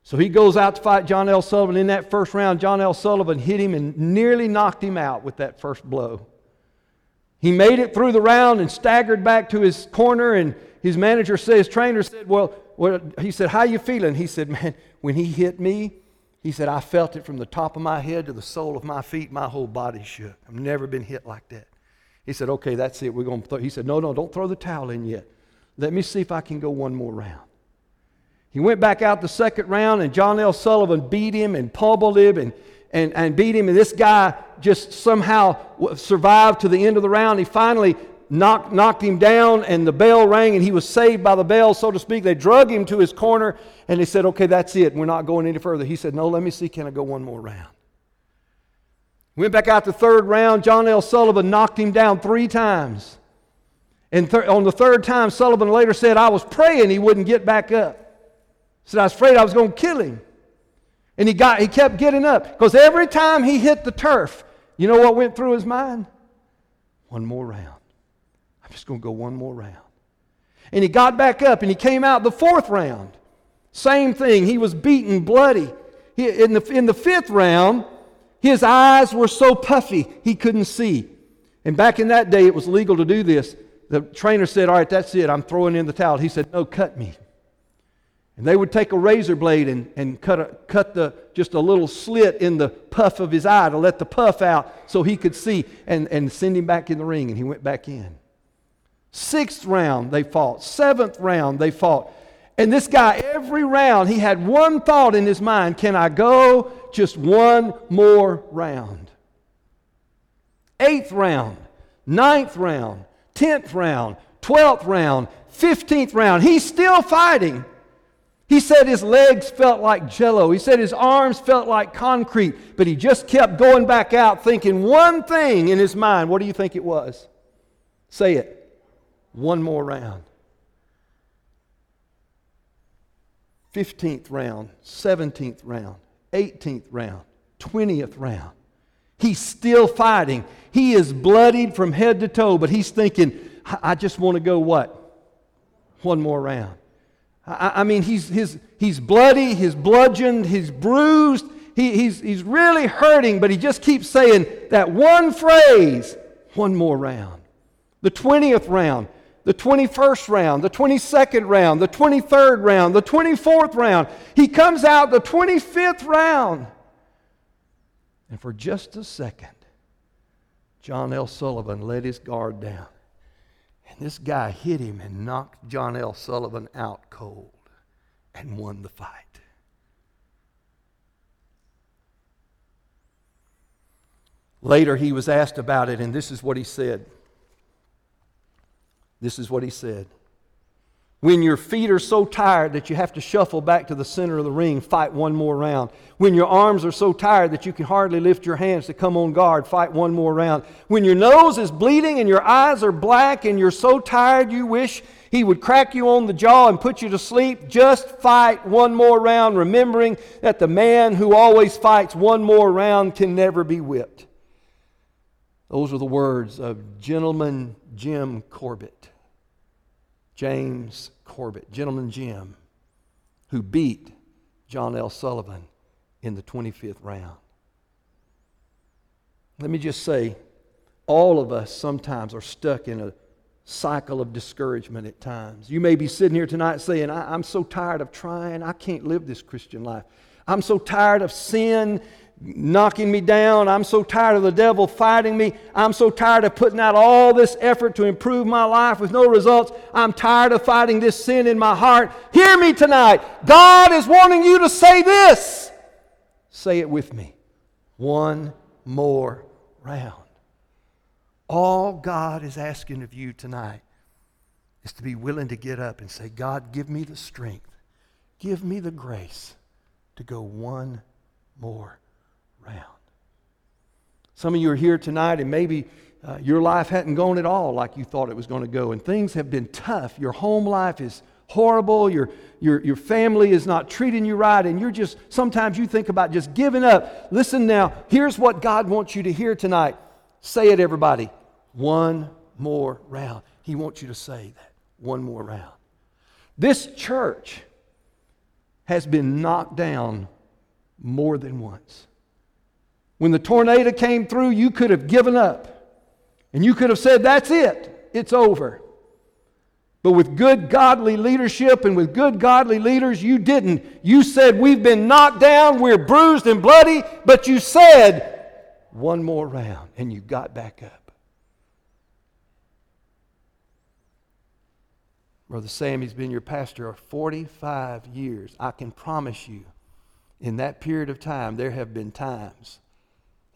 So he goes out to fight John L. Sullivan. In that first round, John L. Sullivan hit him and nearly knocked him out with that first blow. He made it through the round and staggered back to his corner, and his manager his trainer said, Well, well he said, How you feeling? He said, Man, when he hit me, he said, I felt it from the top of my head to the sole of my feet. My whole body shook. I've never been hit like that. He said, Okay, that's it. We're going to throw. He said, No, no, don't throw the towel in yet. Let me see if I can go one more round. He went back out the second round, and John L. Sullivan beat him and pummeled him and, and, and beat him. And this guy just somehow survived to the end of the round. He finally knocked, knocked him down, and the bell rang, and he was saved by the bell, so to speak. They drug him to his corner, and they said, Okay, that's it. We're not going any further. He said, No, let me see. Can I go one more round? Went back out the third round. John L. Sullivan knocked him down three times. And th- on the third time, Sullivan later said, I was praying he wouldn't get back up said, I was afraid I was going to kill him. And he, got, he kept getting up because every time he hit the turf, you know what went through his mind? One more round. Just going to go one more round. And he got back up and he came out the fourth round. Same thing. He was beaten bloody. He, in, the, in the fifth round, his eyes were so puffy he couldn't see. And back in that day, it was legal to do this. The trainer said, All right, that's it. I'm throwing in the towel. He said, No, cut me. And they would take a razor blade and, and cut, a, cut the, just a little slit in the puff of his eye to let the puff out so he could see and, and send him back in the ring. And he went back in. Sixth round, they fought. Seventh round, they fought. And this guy, every round, he had one thought in his mind can I go just one more round? Eighth round, ninth round, tenth round, twelfth round, fifteenth round. He's still fighting. He said his legs felt like jello. He said his arms felt like concrete, but he just kept going back out thinking one thing in his mind. What do you think it was? Say it. One more round. 15th round, 17th round, 18th round, 20th round. He's still fighting. He is bloodied from head to toe, but he's thinking, I just want to go what? One more round. I, I mean, he's, he's, he's bloody, he's bludgeoned, he's bruised, he, he's, he's really hurting, but he just keeps saying that one phrase one more round. The 20th round, the 21st round, the 22nd round, the 23rd round, the 24th round. He comes out the 25th round. And for just a second, John L. Sullivan let his guard down. And this guy hit him and knocked John L. Sullivan out cold and won the fight. Later, he was asked about it, and this is what he said. This is what he said. When your feet are so tired that you have to shuffle back to the center of the ring, fight one more round. When your arms are so tired that you can hardly lift your hands to come on guard, fight one more round. When your nose is bleeding and your eyes are black and you're so tired you wish he would crack you on the jaw and put you to sleep, just fight one more round, remembering that the man who always fights one more round can never be whipped. Those are the words of Gentleman Jim Corbett. James Corbett, Gentleman Jim, who beat John L. Sullivan in the 25th round. Let me just say, all of us sometimes are stuck in a cycle of discouragement at times. You may be sitting here tonight saying, I, am so tired of trying. I can't live this Christian life. I'm so tired of sin knocking me down. I'm so tired of the devil fighting me. I'm so tired of putting out all this effort to improve my life with no results. I'm tired of fighting this sin in my heart. Hear me tonight. God is wanting you to say this. Say it with me. One more round. All God is asking of you tonight is to be willing to get up and say, God, give me the strength, give me the grace to go one more round. Some of you are here tonight, and maybe uh, your life hadn't gone at all like you thought it was going to go, and things have been tough. Your home life is horrible. Your, your, your family is not treating you right, and you're just, sometimes you think about just giving up. Listen now, here's what God wants you to hear tonight. Say it, everybody. One more round. He wants you to say that. One more round. This church has been knocked down more than once. When the tornado came through, you could have given up. And you could have said, That's it, it's over. But with good godly leadership and with good godly leaders, you didn't. You said, We've been knocked down, we're bruised and bloody, but you said, One more round, and you got back up. Brother Sammy's been your pastor for 45 years. I can promise you, in that period of time, there have been times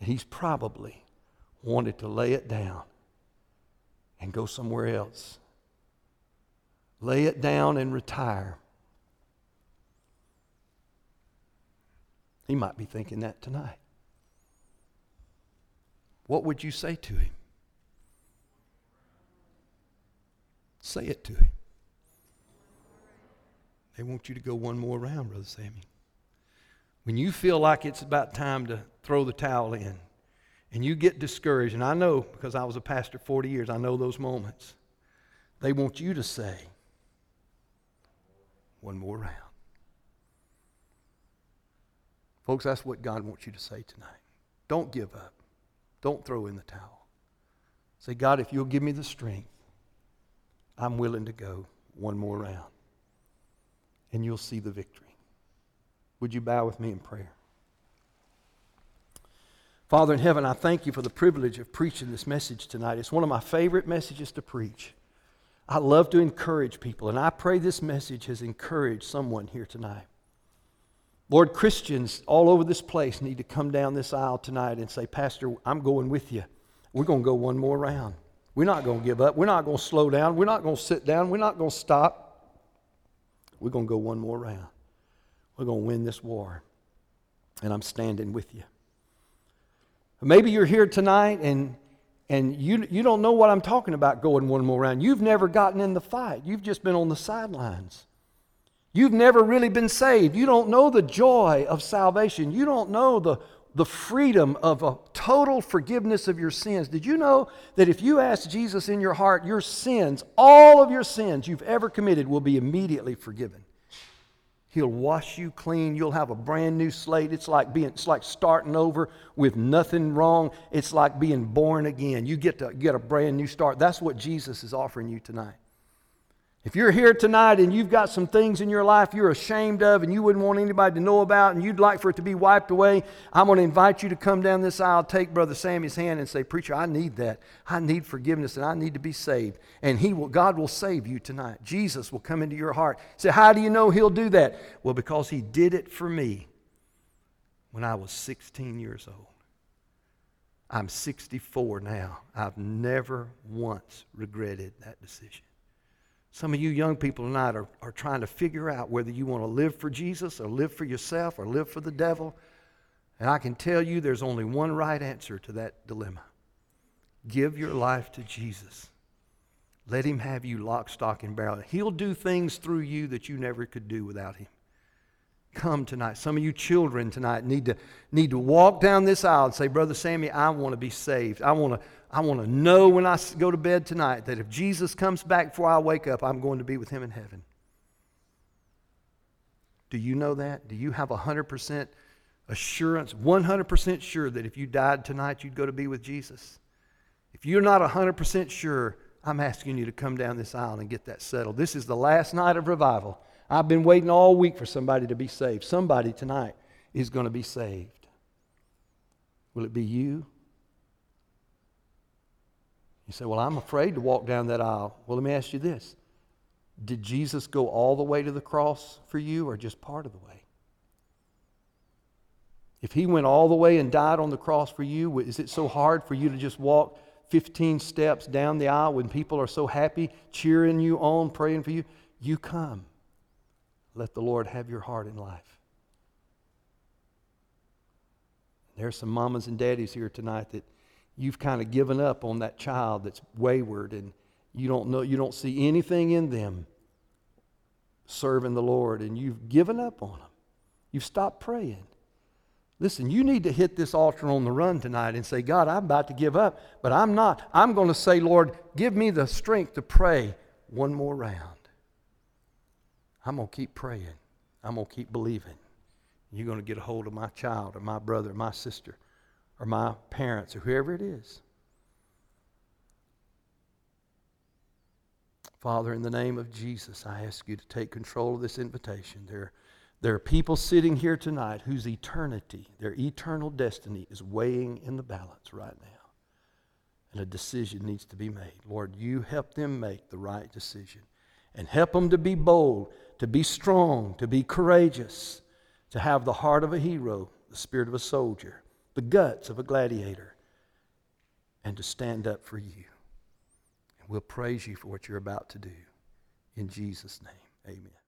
he's probably wanted to lay it down and go somewhere else. Lay it down and retire. He might be thinking that tonight. What would you say to him? Say it to him. They want you to go one more round, Brother Sammy. When you feel like it's about time to throw the towel in and you get discouraged, and I know because I was a pastor 40 years, I know those moments. They want you to say, one more round. Folks, that's what God wants you to say tonight. Don't give up. Don't throw in the towel. Say, God, if you'll give me the strength, I'm willing to go one more round. And you'll see the victory. Would you bow with me in prayer? Father in heaven, I thank you for the privilege of preaching this message tonight. It's one of my favorite messages to preach. I love to encourage people, and I pray this message has encouraged someone here tonight. Lord, Christians all over this place need to come down this aisle tonight and say, Pastor, I'm going with you. We're going to go one more round. We're not going to give up. We're not going to slow down. We're not going to sit down. We're not going to stop. We're going to go one more round. We're going to win this war. And I'm standing with you. Maybe you're here tonight and, and you, you don't know what I'm talking about going one more round. You've never gotten in the fight, you've just been on the sidelines. You've never really been saved. You don't know the joy of salvation. You don't know the, the freedom of a total forgiveness of your sins. Did you know that if you ask Jesus in your heart, your sins, all of your sins you've ever committed, will be immediately forgiven? He'll wash you clean. You'll have a brand new slate. It's like being it's like starting over with nothing wrong. It's like being born again. You get to get a brand new start. That's what Jesus is offering you tonight. If you're here tonight and you've got some things in your life you're ashamed of and you wouldn't want anybody to know about and you'd like for it to be wiped away, I'm going to invite you to come down this aisle, take Brother Sammy's hand, and say, Preacher, I need that. I need forgiveness and I need to be saved. And he will, God will save you tonight. Jesus will come into your heart. Say, How do you know He'll do that? Well, because He did it for me when I was 16 years old. I'm 64 now. I've never once regretted that decision. Some of you young people tonight are, are trying to figure out whether you want to live for Jesus or live for yourself or live for the devil. And I can tell you there's only one right answer to that dilemma give your life to Jesus. Let him have you lock, stock, and barrel. He'll do things through you that you never could do without him. Come tonight. Some of you children tonight need to, need to walk down this aisle and say, Brother Sammy, I want to be saved. I want to I want to know when I go to bed tonight that if Jesus comes back before I wake up, I'm going to be with him in heaven. Do you know that? Do you have 100% assurance, 100% sure that if you died tonight, you'd go to be with Jesus? If you're not 100% sure, I'm asking you to come down this aisle and get that settled. This is the last night of revival. I've been waiting all week for somebody to be saved. Somebody tonight is going to be saved. Will it be you? You say, Well, I'm afraid to walk down that aisle. Well, let me ask you this Did Jesus go all the way to the cross for you or just part of the way? If he went all the way and died on the cross for you, is it so hard for you to just walk 15 steps down the aisle when people are so happy, cheering you on, praying for you? You come. Let the Lord have your heart in life. There's some mamas and daddies here tonight that you've kind of given up on that child that's wayward and you don't know you don't see anything in them serving the Lord and you've given up on them. You've stopped praying. Listen, you need to hit this altar on the run tonight and say, God, I'm about to give up, but I'm not. I'm going to say, Lord, give me the strength to pray one more round. I'm going to keep praying. I'm going to keep believing. You're going to get a hold of my child or my brother or my sister or my parents or whoever it is. Father, in the name of Jesus, I ask you to take control of this invitation. There, there are people sitting here tonight whose eternity, their eternal destiny, is weighing in the balance right now. And a decision needs to be made. Lord, you help them make the right decision. And help them to be bold, to be strong, to be courageous, to have the heart of a hero, the spirit of a soldier, the guts of a gladiator, and to stand up for you. And we'll praise you for what you're about to do. In Jesus' name, amen.